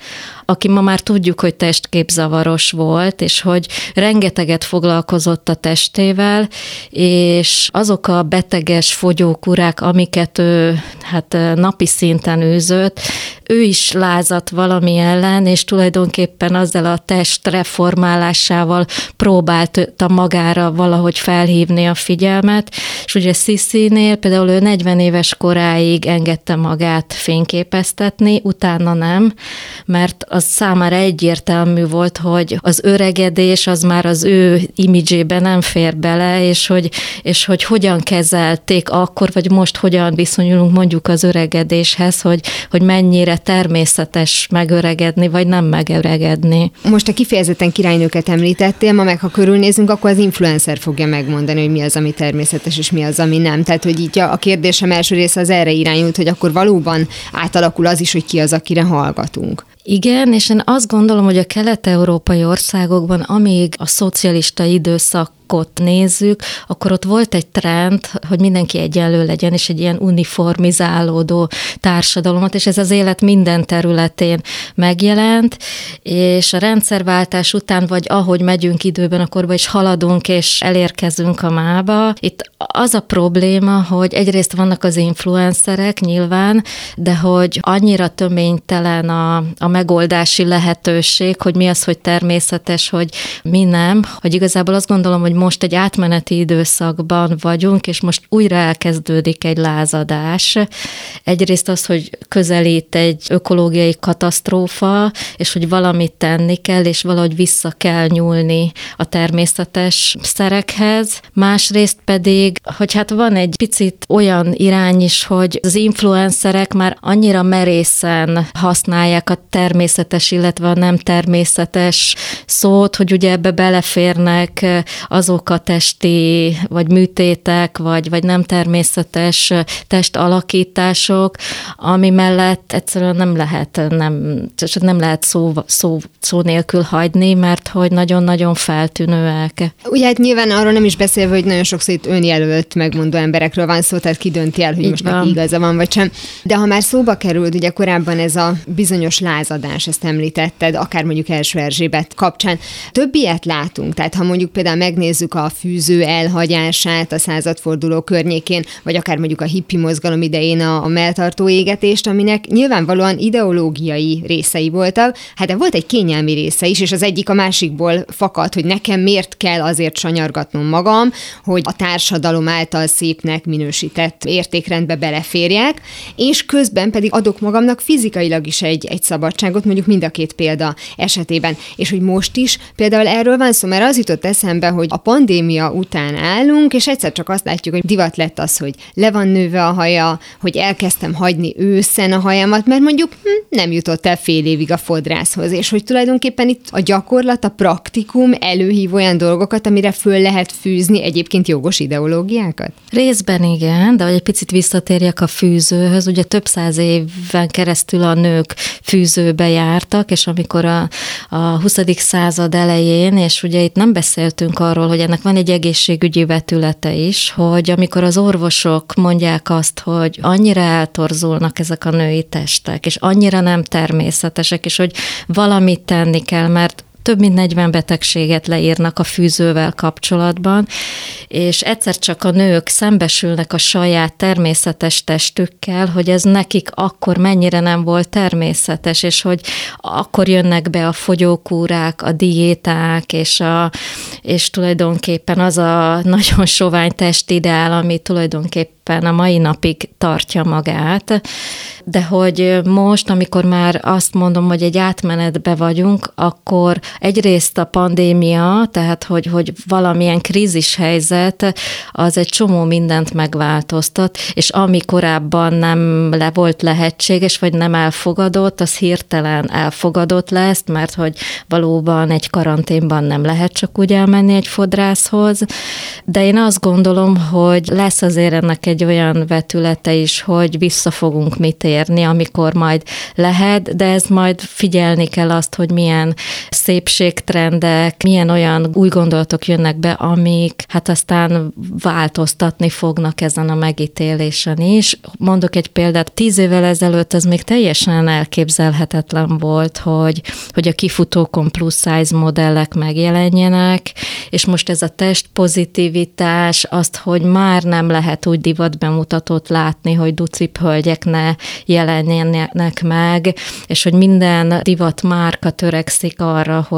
aki ma már tudjuk, hogy testképzavaros volt, és hogy rengeteget foglalkozott a testével, és azok a beteges fogyókurák, amiket ő hát napi szinten űzött, ő is lázadt valami ellen, és tulajdonképpen azzal a test reformálásával próbálta magára valahogy felhívni a figyelmet, és ugye Sissi-nél például ő 40 éves koráig engedte magát fényképeztetni, utána nem, mert az számára egyértelmű volt, hogy hogy az öregedés az már az ő imidzsébe nem fér bele, és hogy, és hogy hogyan kezelték akkor, vagy most hogyan viszonyulunk mondjuk az öregedéshez, hogy, hogy mennyire természetes megöregedni, vagy nem megöregedni. Most a kifejezetten királynőket említettél, ma meg ha körülnézünk, akkor az influencer fogja megmondani, hogy mi az, ami természetes, és mi az, ami nem. Tehát, hogy így a kérdésem első része az erre irányult, hogy akkor valóban átalakul az is, hogy ki az, akire hallgatunk. Igen, és én azt gondolom, hogy a kelet-európai országokban, amíg a szocialista időszak ott nézzük, akkor ott volt egy trend, hogy mindenki egyenlő legyen, és egy ilyen uniformizálódó társadalomot, és ez az élet minden területén megjelent, és a rendszerváltás után, vagy ahogy megyünk időben, akkor is haladunk, és elérkezünk a mába. Itt az a probléma, hogy egyrészt vannak az influencerek nyilván, de hogy annyira töménytelen a, a megoldási lehetőség, hogy mi az, hogy természetes, hogy mi nem, hogy igazából azt gondolom, hogy most egy átmeneti időszakban vagyunk, és most újra elkezdődik egy lázadás. Egyrészt az, hogy közelít egy ökológiai katasztrófa, és hogy valamit tenni kell, és valahogy vissza kell nyúlni a természetes szerekhez. Másrészt pedig, hogy hát van egy picit olyan irány is, hogy az influencerek már annyira merészen használják a természetes, illetve a nem természetes szót, hogy ugye ebbe beleférnek azok a testi, vagy műtétek, vagy, vagy nem természetes testalakítások, ami mellett egyszerűen nem lehet, nem, nem lehet szó, szó, szó nélkül hagyni, mert hogy nagyon-nagyon feltűnőek. Ugye hát nyilván arról nem is beszélve, hogy nagyon sokszor itt önjelölt megmondó emberekről van szó, tehát ki dönti el, hogy Így most van. neki igaza van, vagy sem. De ha már szóba került, ugye korábban ez a bizonyos lázadás, ezt említetted, akár mondjuk első Erzsébet kapcsán. Több ilyet látunk, tehát ha mondjuk például megnézzük a fűző elhagyását a századforduló környékén, vagy akár mondjuk a hippi mozgalom idején a, a melltartó égetést, aminek nyilvánvalóan ideológiai részei voltak, hát de volt egy kényelmi része is, és az egyik a másikból fakad, hogy nekem miért kell azért sanyargatnom magam, hogy a társadalom által szépnek minősített értékrendbe beleférjek, és közben pedig adok magamnak fizikailag is egy, egy szabadságot, mondjuk mind a két példa esetében. És hogy most is például erről van szó, mert az jutott eszembe, hogy a pandémia után állunk, és egyszer csak azt látjuk, hogy divat lett az, hogy le van nőve a haja, hogy elkezdtem hagyni őszen a hajamat, mert mondjuk hm, nem jutott el fél évig a fodrászhoz, és hogy tulajdonképpen itt a gyakorlat, a praktikum előhív olyan dolgokat, amire föl lehet fűzni egyébként jogos ideológiákat? Részben igen, de hogy egy picit visszatérjek a fűzőhöz, ugye több száz éven keresztül a nők fűzőbe jártak, és amikor a, a 20. század elején, és ugye itt nem beszéltünk arról, hogy ennek van egy egészségügyi vetülete is, hogy amikor az orvosok mondják azt, hogy annyira eltorzulnak ezek a női testek, és annyira nem természetesek, és hogy valamit tenni kell, mert több mint 40 betegséget leírnak a fűzővel kapcsolatban, és egyszer csak a nők szembesülnek a saját természetes testükkel, hogy ez nekik akkor mennyire nem volt természetes, és hogy akkor jönnek be a fogyókúrák, a diéták, és, a, és tulajdonképpen az a nagyon sovány testideál, ami tulajdonképpen a mai napig tartja magát, de hogy most, amikor már azt mondom, hogy egy átmenetbe vagyunk, akkor egyrészt a pandémia, tehát hogy, hogy valamilyen krízis helyzet, az egy csomó mindent megváltoztat, és ami korábban nem le volt lehetséges, vagy nem elfogadott, az hirtelen elfogadott lesz, mert hogy valóban egy karanténban nem lehet csak úgy elmenni egy fodrászhoz, de én azt gondolom, hogy lesz azért ennek egy olyan vetülete is, hogy vissza fogunk mit érni, amikor majd lehet, de ez majd figyelni kell azt, hogy milyen szépségtrendek, milyen olyan új gondolatok jönnek be, amik hát aztán változtatni fognak ezen a megítélésen is. Mondok egy példát, tíz évvel ezelőtt ez még teljesen elképzelhetetlen volt, hogy, hogy a kifutókon plusz size modellek megjelenjenek, és most ez a test pozitivitás, azt, hogy már nem lehet úgy divat bemutatót látni, hogy ducip hölgyek ne jelenjenek meg, és hogy minden divat márka törekszik arra, hogy,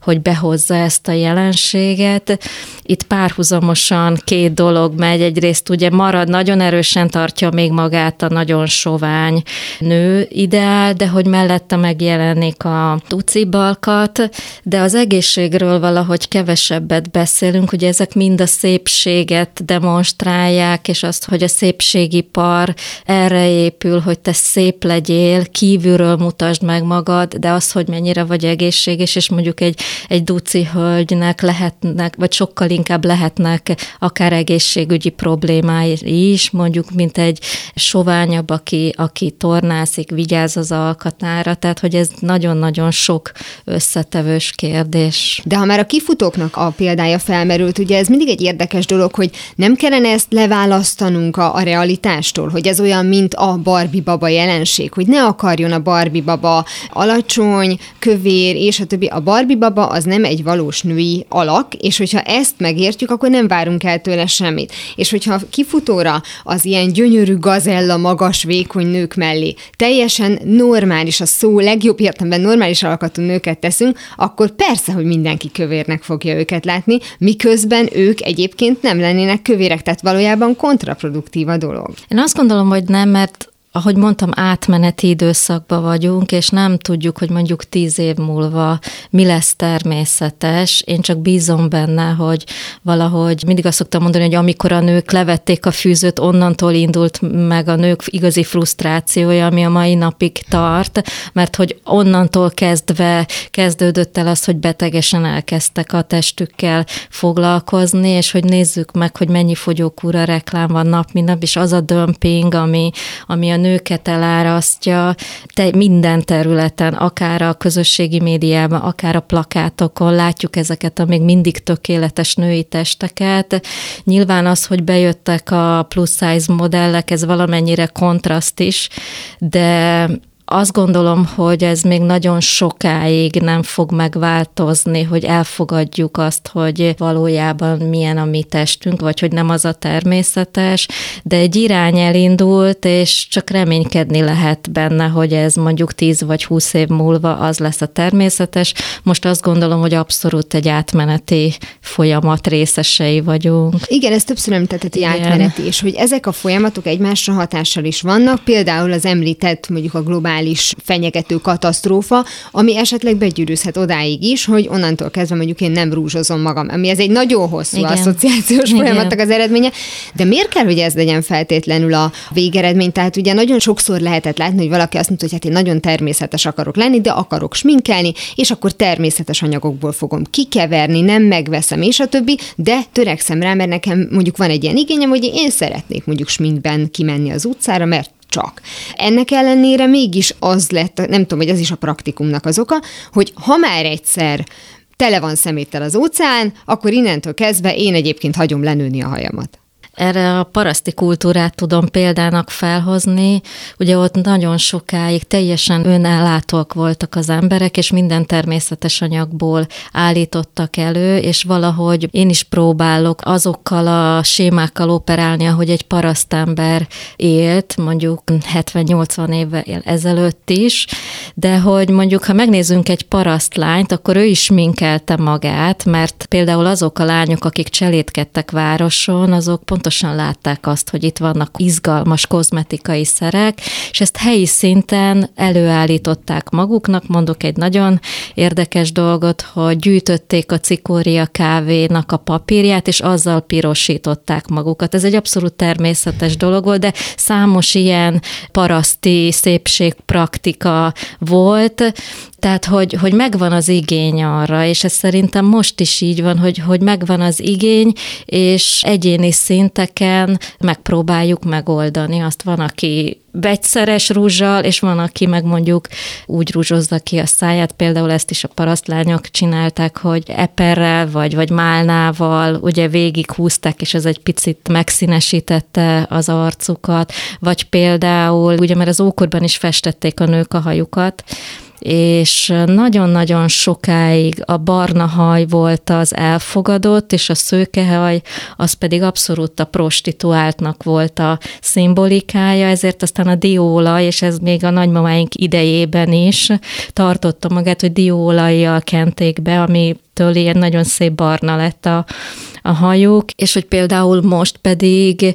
hogy behozza ezt a jelenséget, itt párhuzamosan két dolog megy. Egyrészt ugye marad, nagyon erősen tartja még magát a nagyon sovány nő ideál, de hogy mellette megjelenik a tuci balkat, de az egészségről valahogy kevesebbet beszélünk, hogy ezek mind a szépséget demonstrálják, és azt, hogy a szépségipar erre épül, hogy te szép legyél, kívülről mutasd meg magad, de az, hogy mennyire vagy egészséges, és mondjuk egy, egy duci hölgynek lehetnek, vagy sokkal inkább lehetnek akár egészségügyi problémái is, mondjuk, mint egy soványabb, aki, aki tornászik, vigyáz az alkatára, tehát hogy ez nagyon-nagyon sok összetevős kérdés. De ha már a kifutóknak a példája felmerült, ugye ez mindig egy érdekes dolog, hogy nem kellene ezt leválasztanunk a, a realitástól, hogy ez olyan, mint a Barbie baba jelenség, hogy ne akarjon a Barbie baba alacsony, kövér, és a többi. A Barbie baba az nem egy valós női alak, és hogyha ezt megértjük, akkor nem várunk el tőle semmit. És hogyha kifutóra az ilyen gyönyörű gazella, magas, vékony nők mellé teljesen normális, a szó legjobb értelemben normális alakatú nőket teszünk, akkor persze, hogy mindenki kövérnek fogja őket látni, miközben ők egyébként nem lennének kövérek, tehát valójában kontraproduktív a dolog. Én azt gondolom, hogy nem, mert ahogy mondtam, átmeneti időszakban vagyunk, és nem tudjuk, hogy mondjuk tíz év múlva mi lesz természetes. Én csak bízom benne, hogy valahogy mindig azt szoktam mondani, hogy amikor a nők levették a fűzőt, onnantól indult meg a nők igazi frusztrációja, ami a mai napig tart, mert hogy onnantól kezdve kezdődött el az, hogy betegesen elkezdtek a testükkel foglalkozni, és hogy nézzük meg, hogy mennyi fogyókúra reklám van nap, mint nap, és az a dömping, ami, ami a nőket elárasztja te, minden területen, akár a közösségi médiában, akár a plakátokon látjuk ezeket a még mindig tökéletes női testeket. Nyilván az, hogy bejöttek a plus size modellek, ez valamennyire kontraszt is, de azt gondolom, hogy ez még nagyon sokáig nem fog megváltozni, hogy elfogadjuk azt, hogy valójában milyen a mi testünk, vagy hogy nem az a természetes, de egy irány elindult, és csak reménykedni lehet benne, hogy ez mondjuk 10 vagy 20 év múlva az lesz a természetes. Most azt gondolom, hogy abszolút egy átmeneti folyamat részesei vagyunk. Igen, ez többször említett, hogy átmeneti, és hogy ezek a folyamatok egymásra hatással is vannak, például az említett mondjuk a globális globális fenyegető katasztrófa, ami esetleg begyűrűzhet odáig is, hogy onnantól kezdve mondjuk én nem rúzsozom magam, ami ez egy nagyon hosszú Igen. asszociációs Igen. folyamatnak az eredménye, de miért kell, hogy ez legyen feltétlenül a végeredmény? Tehát ugye nagyon sokszor lehetett látni, hogy valaki azt mondta, hogy hát én nagyon természetes akarok lenni, de akarok sminkelni, és akkor természetes anyagokból fogom kikeverni, nem megveszem, és a többi, de törekszem rá, mert nekem mondjuk van egy ilyen igényem, hogy én szeretnék mondjuk sminkben kimenni az utcára, mert csak. Ennek ellenére mégis az lett, nem tudom, hogy ez is a praktikumnak az oka, hogy ha már egyszer tele van szeméttel az óceán, akkor innentől kezdve én egyébként hagyom lenőni a hajamat. Erre a paraszti kultúrát tudom példának felhozni. Ugye ott nagyon sokáig teljesen önellátóak voltak az emberek, és minden természetes anyagból állítottak elő, és valahogy én is próbálok azokkal a sémákkal operálni, ahogy egy parasztember élt, mondjuk 70-80 évvel ezelőtt is, de hogy mondjuk, ha megnézzünk egy parasztlányt, akkor ő is minkelte magát, mert például azok a lányok, akik cselédkedtek városon, azok pont pontosan látták azt, hogy itt vannak izgalmas kozmetikai szerek, és ezt helyi szinten előállították maguknak. Mondok egy nagyon érdekes dolgot, hogy gyűjtötték a cikória kávénak a papírját, és azzal pirosították magukat. Ez egy abszolút természetes dolog volt, de számos ilyen paraszti szépségpraktika volt, tehát, hogy, hogy megvan az igény arra, és ez szerintem most is így van, hogy, hogy megvan az igény, és egyéni szinteken megpróbáljuk megoldani. Azt van, aki vegyszeres rúzsal, és van, aki meg mondjuk úgy rúzsozza ki a száját, például ezt is a parasztlányok csinálták, hogy eperrel vagy, vagy málnával ugye végig húzták, és ez egy picit megszínesítette az arcukat, vagy például, ugye mert az ókorban is festették a nők a hajukat, és nagyon-nagyon sokáig a barna haj volt az elfogadott, és a szőkehaj az pedig abszolút a prostituáltnak volt a szimbolikája, ezért aztán a dióolaj, és ez még a nagymamáink idejében is tartotta magát, hogy dióolajjal kenték be, ami től ilyen nagyon szép barna lett a, a hajuk, és hogy például most pedig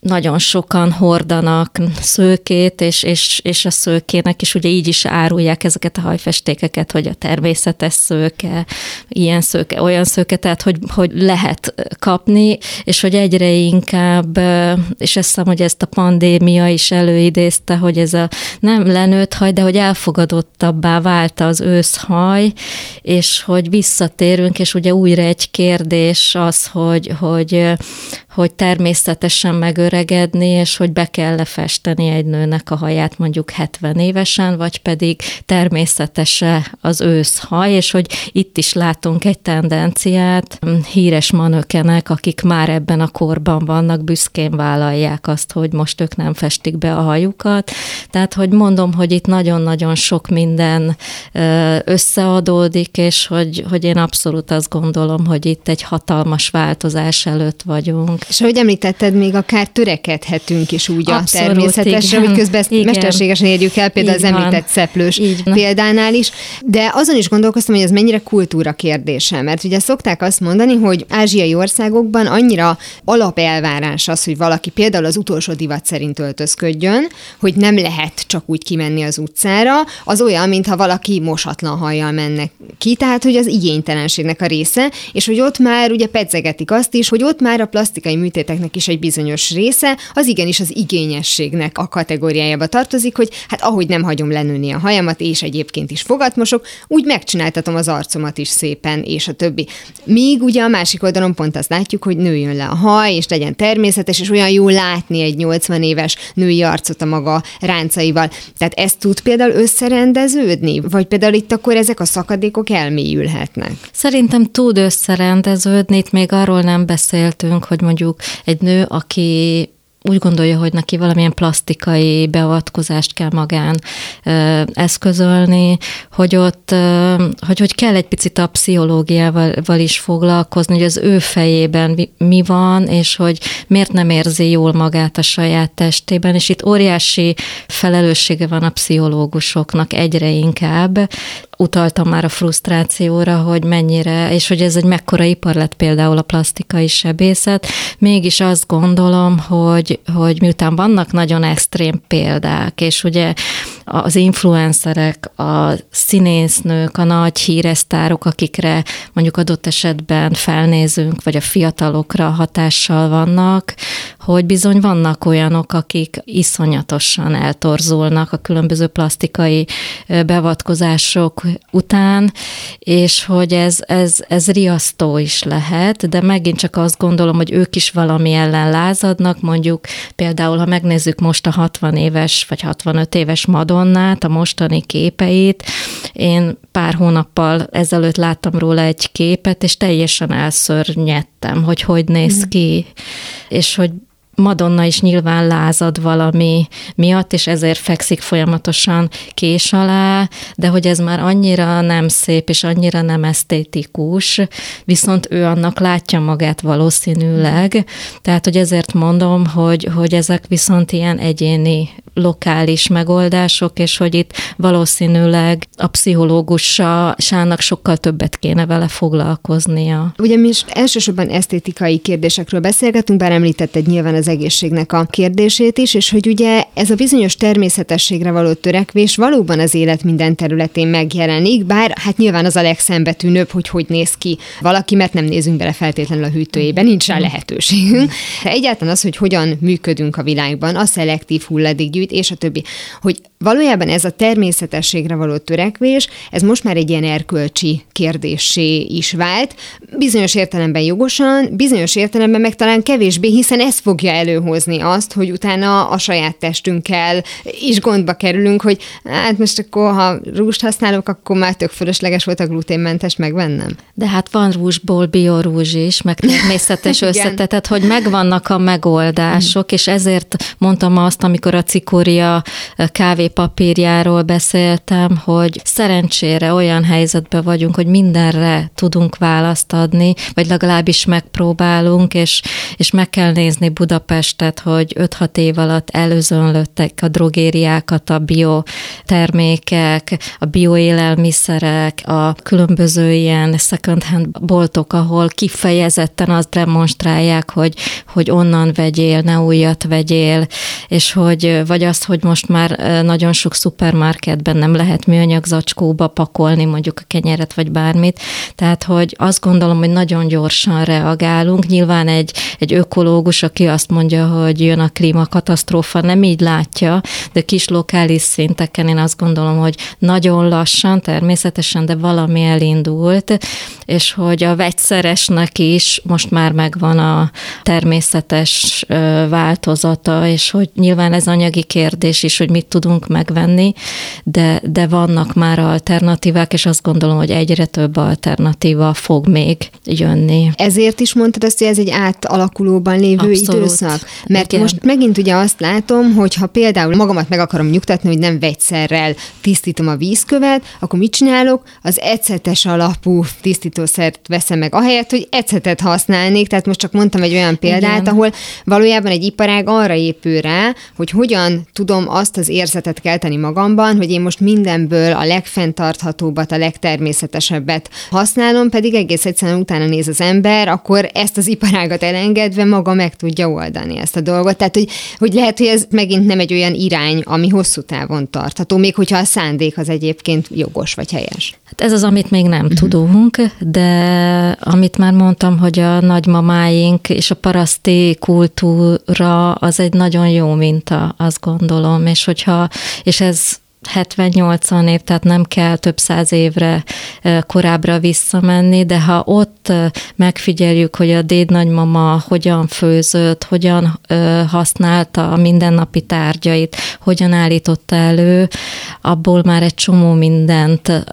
nagyon sokan hordanak szőkét, és, és, és a szőkének is ugye így is árulják ezeket a hajfestékeket, hogy a természetes szőke, ilyen szőke, olyan szőke, tehát hogy, hogy lehet kapni, és hogy egyre inkább, és ezt hiszem, hogy ezt a pandémia is előidézte, hogy ez a nem lenőtt haj, de hogy elfogadottabbá vált az őszhaj, és hogy visszatérünk, és ugye újra egy kérdés az, hogy, hogy, hogy természetesen megöregedni, és hogy be kell lefesteni egy nőnek a haját mondjuk 70 évesen, vagy pedig természetese az őszhaj, és hogy itt is látunk egy tendenciát, híres manökenek, akik már ebben a korban vannak, büszkén vállalják azt, hogy most ők nem festik be a hajukat. Tehát, hogy mondom, hogy itt nagyon-nagyon sok minden összeadódik, és hogy, hogy én abszolút azt gondolom, hogy itt egy hatalmas változás előtt vagyunk. És ahogy említetted, még akár törekedhetünk is úgy Abszolút, a természetesre, igen. hogy közben ezt igen. mesterségesen érjük el, például Így az van. említett szeplős Így példánál is. De azon is gondolkoztam, hogy ez mennyire kultúra kérdése, mert ugye szokták azt mondani, hogy ázsiai országokban annyira alapelvárás az, hogy valaki például az utolsó divat szerint öltözködjön, hogy nem lehet csak úgy kimenni az utcára, az olyan, mintha valaki mosatlan hajjal menne ki, tehát hogy az igénytelenségnek a része, és hogy ott már ugye pedzegetik azt is, hogy ott már a plastikai műtéteknek is egy bizonyos része, az igenis az igényességnek a kategóriájába tartozik, hogy hát ahogy nem hagyom lenőni a hajamat, és egyébként is fogatmosok, úgy megcsináltatom az arcomat is szépen, és a többi. Míg ugye a másik oldalon pont azt látjuk, hogy nőjön le a haj, és legyen természetes, és olyan jó látni egy 80 éves női arcot a maga ráncaival. Tehát ez tud például összerendeződni? Vagy például itt akkor ezek a szakadékok elmélyülhetnek? Szerintem tud összerendeződni, itt még arról nem beszéltünk, hogy mondjuk egy nő, aki úgy gondolja, hogy neki valamilyen plastikai beavatkozást kell magán ö, eszközölni, hogy ott, ö, hogy, hogy kell egy picit a pszichológiával is foglalkozni, hogy az ő fejében mi, mi van, és hogy miért nem érzi jól magát a saját testében, és itt óriási felelőssége van a pszichológusoknak egyre inkább, utaltam már a frusztrációra, hogy mennyire, és hogy ez egy mekkora ipar lett például a plastikai sebészet, mégis azt gondolom, hogy, hogy miután vannak nagyon extrém példák, és ugye az influencerek, a színésznők, a nagy híresztárok, akikre mondjuk adott esetben felnézünk, vagy a fiatalokra hatással vannak, hogy bizony vannak olyanok, akik iszonyatosan eltorzulnak a különböző plastikai beavatkozások után, és hogy ez, ez, ez riasztó is lehet, de megint csak azt gondolom, hogy ők is valami ellen lázadnak, mondjuk például, ha megnézzük most a 60 éves vagy 65 éves Madonnát, a mostani képeit, én pár hónappal ezelőtt láttam róla egy képet, és teljesen elszörnyedtem, hogy hogy néz mm. ki, és hogy Madonna is nyilván lázad valami miatt, és ezért fekszik folyamatosan kés alá, de hogy ez már annyira nem szép, és annyira nem esztétikus, viszont ő annak látja magát valószínűleg, tehát hogy ezért mondom, hogy, hogy ezek viszont ilyen egyéni lokális megoldások, és hogy itt valószínűleg a pszichológusának sokkal többet kéne vele foglalkoznia. Ugye mi is elsősorban esztétikai kérdésekről beszélgetünk, bár említetted nyilván az egészségnek a kérdését is, és hogy ugye ez a bizonyos természetességre való törekvés valóban az élet minden területén megjelenik, bár hát nyilván az a legszembetűnőbb, hogy hogy néz ki valaki, mert nem nézünk bele feltétlenül a hűtőjében, nincs rá lehetőségünk. De egyáltalán az, hogy hogyan működünk a világban, a szelektív hulladékgyűjtés, gyűjt, és a többi. Hogy valójában ez a természetességre való törekvés, ez most már egy ilyen erkölcsi kérdésé is vált. Bizonyos értelemben jogosan, bizonyos értelemben meg talán kevésbé, hiszen ez fogja előhozni azt, hogy utána a saját testünkkel is gondba kerülünk, hogy hát most akkor, ha rúst használok, akkor már tök fölösleges volt a gluténmentes megvennem. De hát van rúzsból biorúzs is, meg természetes összetetett, hogy megvannak a megoldások, és ezért mondtam azt, amikor a cikor cukória kávépapírjáról beszéltem, hogy szerencsére olyan helyzetben vagyunk, hogy mindenre tudunk választ adni, vagy legalábbis megpróbálunk, és, és meg kell nézni Budapestet, hogy 5-6 év alatt előzönlöttek a drogériákat, a biotermékek, a bioélelmiszerek, a különböző ilyen second hand boltok, ahol kifejezetten azt demonstrálják, hogy, hogy onnan vegyél, ne újat vegyél, és hogy vagy azt, hogy most már nagyon sok szupermarketben nem lehet műanyag zacskóba pakolni mondjuk a kenyeret vagy bármit, tehát hogy azt gondolom, hogy nagyon gyorsan reagálunk. Nyilván egy, egy ökológus, aki azt mondja, hogy jön a klímakatasztrófa, nem így látja, de kis lokális szinteken én azt gondolom, hogy nagyon lassan, természetesen, de valami elindult, és hogy a vegyszeresnek is most már megvan a természetes változata, és hogy nyilván ez anyagi kérdés is, hogy mit tudunk megvenni, de, de vannak már alternatívák, és azt gondolom, hogy egyre több alternatíva fog még jönni. Ezért is mondtad azt, hogy ez egy átalakulóban lévő Abszolút. időszak? Mert Igen. most megint ugye azt látom, hogy ha például magamat meg akarom nyugtatni, hogy nem vegyszerrel tisztítom a vízkövet, akkor mit csinálok? Az ecetes alapú tisztítószert veszem meg, ahelyett, hogy ecetet használnék. Tehát most csak mondtam egy olyan példát, Igen. ahol valójában egy iparág arra épül rá, hogy hogyan tudom azt az érzetet kelteni magamban, hogy én most mindenből a legfenntarthatóbbat, a legtermészetesebbet használom, pedig egész egyszerűen utána néz az ember, akkor ezt az iparágat elengedve maga meg tudja oldani ezt a dolgot. Tehát, hogy, hogy lehet, hogy ez megint nem egy olyan irány, ami hosszú távon tartható, még hogyha a szándék az egyébként jogos vagy helyes. Hát ez az, amit még nem tudunk, de amit már mondtam, hogy a nagymamáink és a paraszti kultúra az egy nagyon jó minta, azt gondolom, és hogyha, és ez 70-80 év, tehát nem kell több száz évre korábbra visszamenni, de ha ott megfigyeljük, hogy a déd nagymama hogyan főzött, hogyan használta a mindennapi tárgyait, hogyan állította elő, abból már egy csomó mindent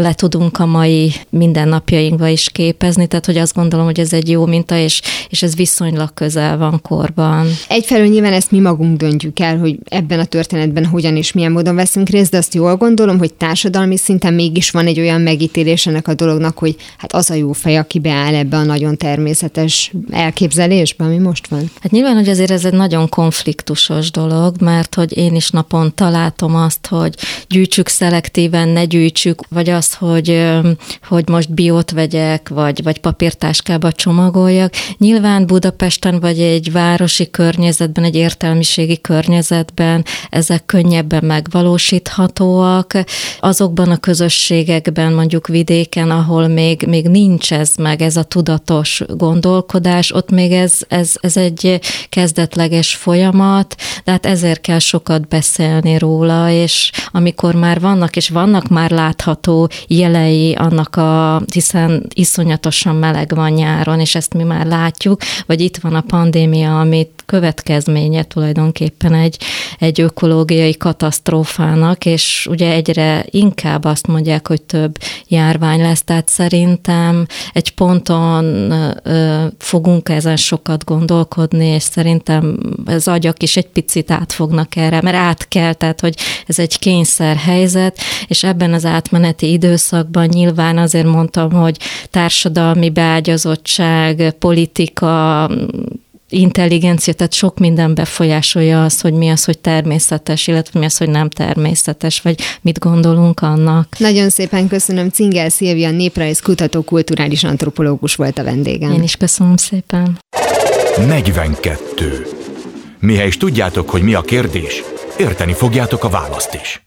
le tudunk a mai mindennapjainkba is képezni, tehát hogy azt gondolom, hogy ez egy jó minta, és, és ez viszonylag közel van korban. Egyfelől nyilván ezt mi magunk döntjük el, hogy ebben a történetben hogyan és milyen módon veszünk részt, de azt jól gondolom, hogy társadalmi szinten mégis van egy olyan megítélés ennek a dolognak, hogy hát az a jó fej, aki beáll ebbe a nagyon természetes elképzelésbe, ami most van. Hát nyilván, hogy azért ez egy nagyon konfliktusos dolog, mert hogy én is naponta látom azt, hogy gyűjtsük szelektíven, ne gyűjtsük, vagy az, hogy, hogy most biót vegyek, vagy, vagy papírtáskába csomagoljak. Nyilván Budapesten, vagy egy városi környezetben, egy értelmiségi környezetben ezek könnyebben megvalósít megvalósíthatóak. Azokban a közösségekben, mondjuk vidéken, ahol még, még nincs ez meg, ez a tudatos gondolkodás, ott még ez, ez, ez egy kezdetleges folyamat, de hát ezért kell sokat beszélni róla, és amikor már vannak, és vannak már látható jelei annak a, hiszen iszonyatosan meleg van nyáron, és ezt mi már látjuk, vagy itt van a pandémia, amit következménye tulajdonképpen egy, egy ökológiai katasztrófának, és ugye egyre inkább azt mondják, hogy több járvány lesz, tehát szerintem egy ponton ö, fogunk ezen sokat gondolkodni, és szerintem az agyak is egy picit átfognak erre, mert át kell, tehát hogy ez egy kényszer helyzet, és ebben az átmeneti időszakban nyilván azért mondtam, hogy társadalmi beágyazottság, politika, intelligencia, tehát sok minden befolyásolja azt, hogy mi az, hogy természetes, illetve mi az, hogy nem természetes, vagy mit gondolunk annak. Nagyon szépen köszönöm. Cingel Szilvia, néprajz kutató, kulturális antropológus volt a vendégem. Én is köszönöm szépen. 42. Mihez tudjátok, hogy mi a kérdés, érteni fogjátok a választ is.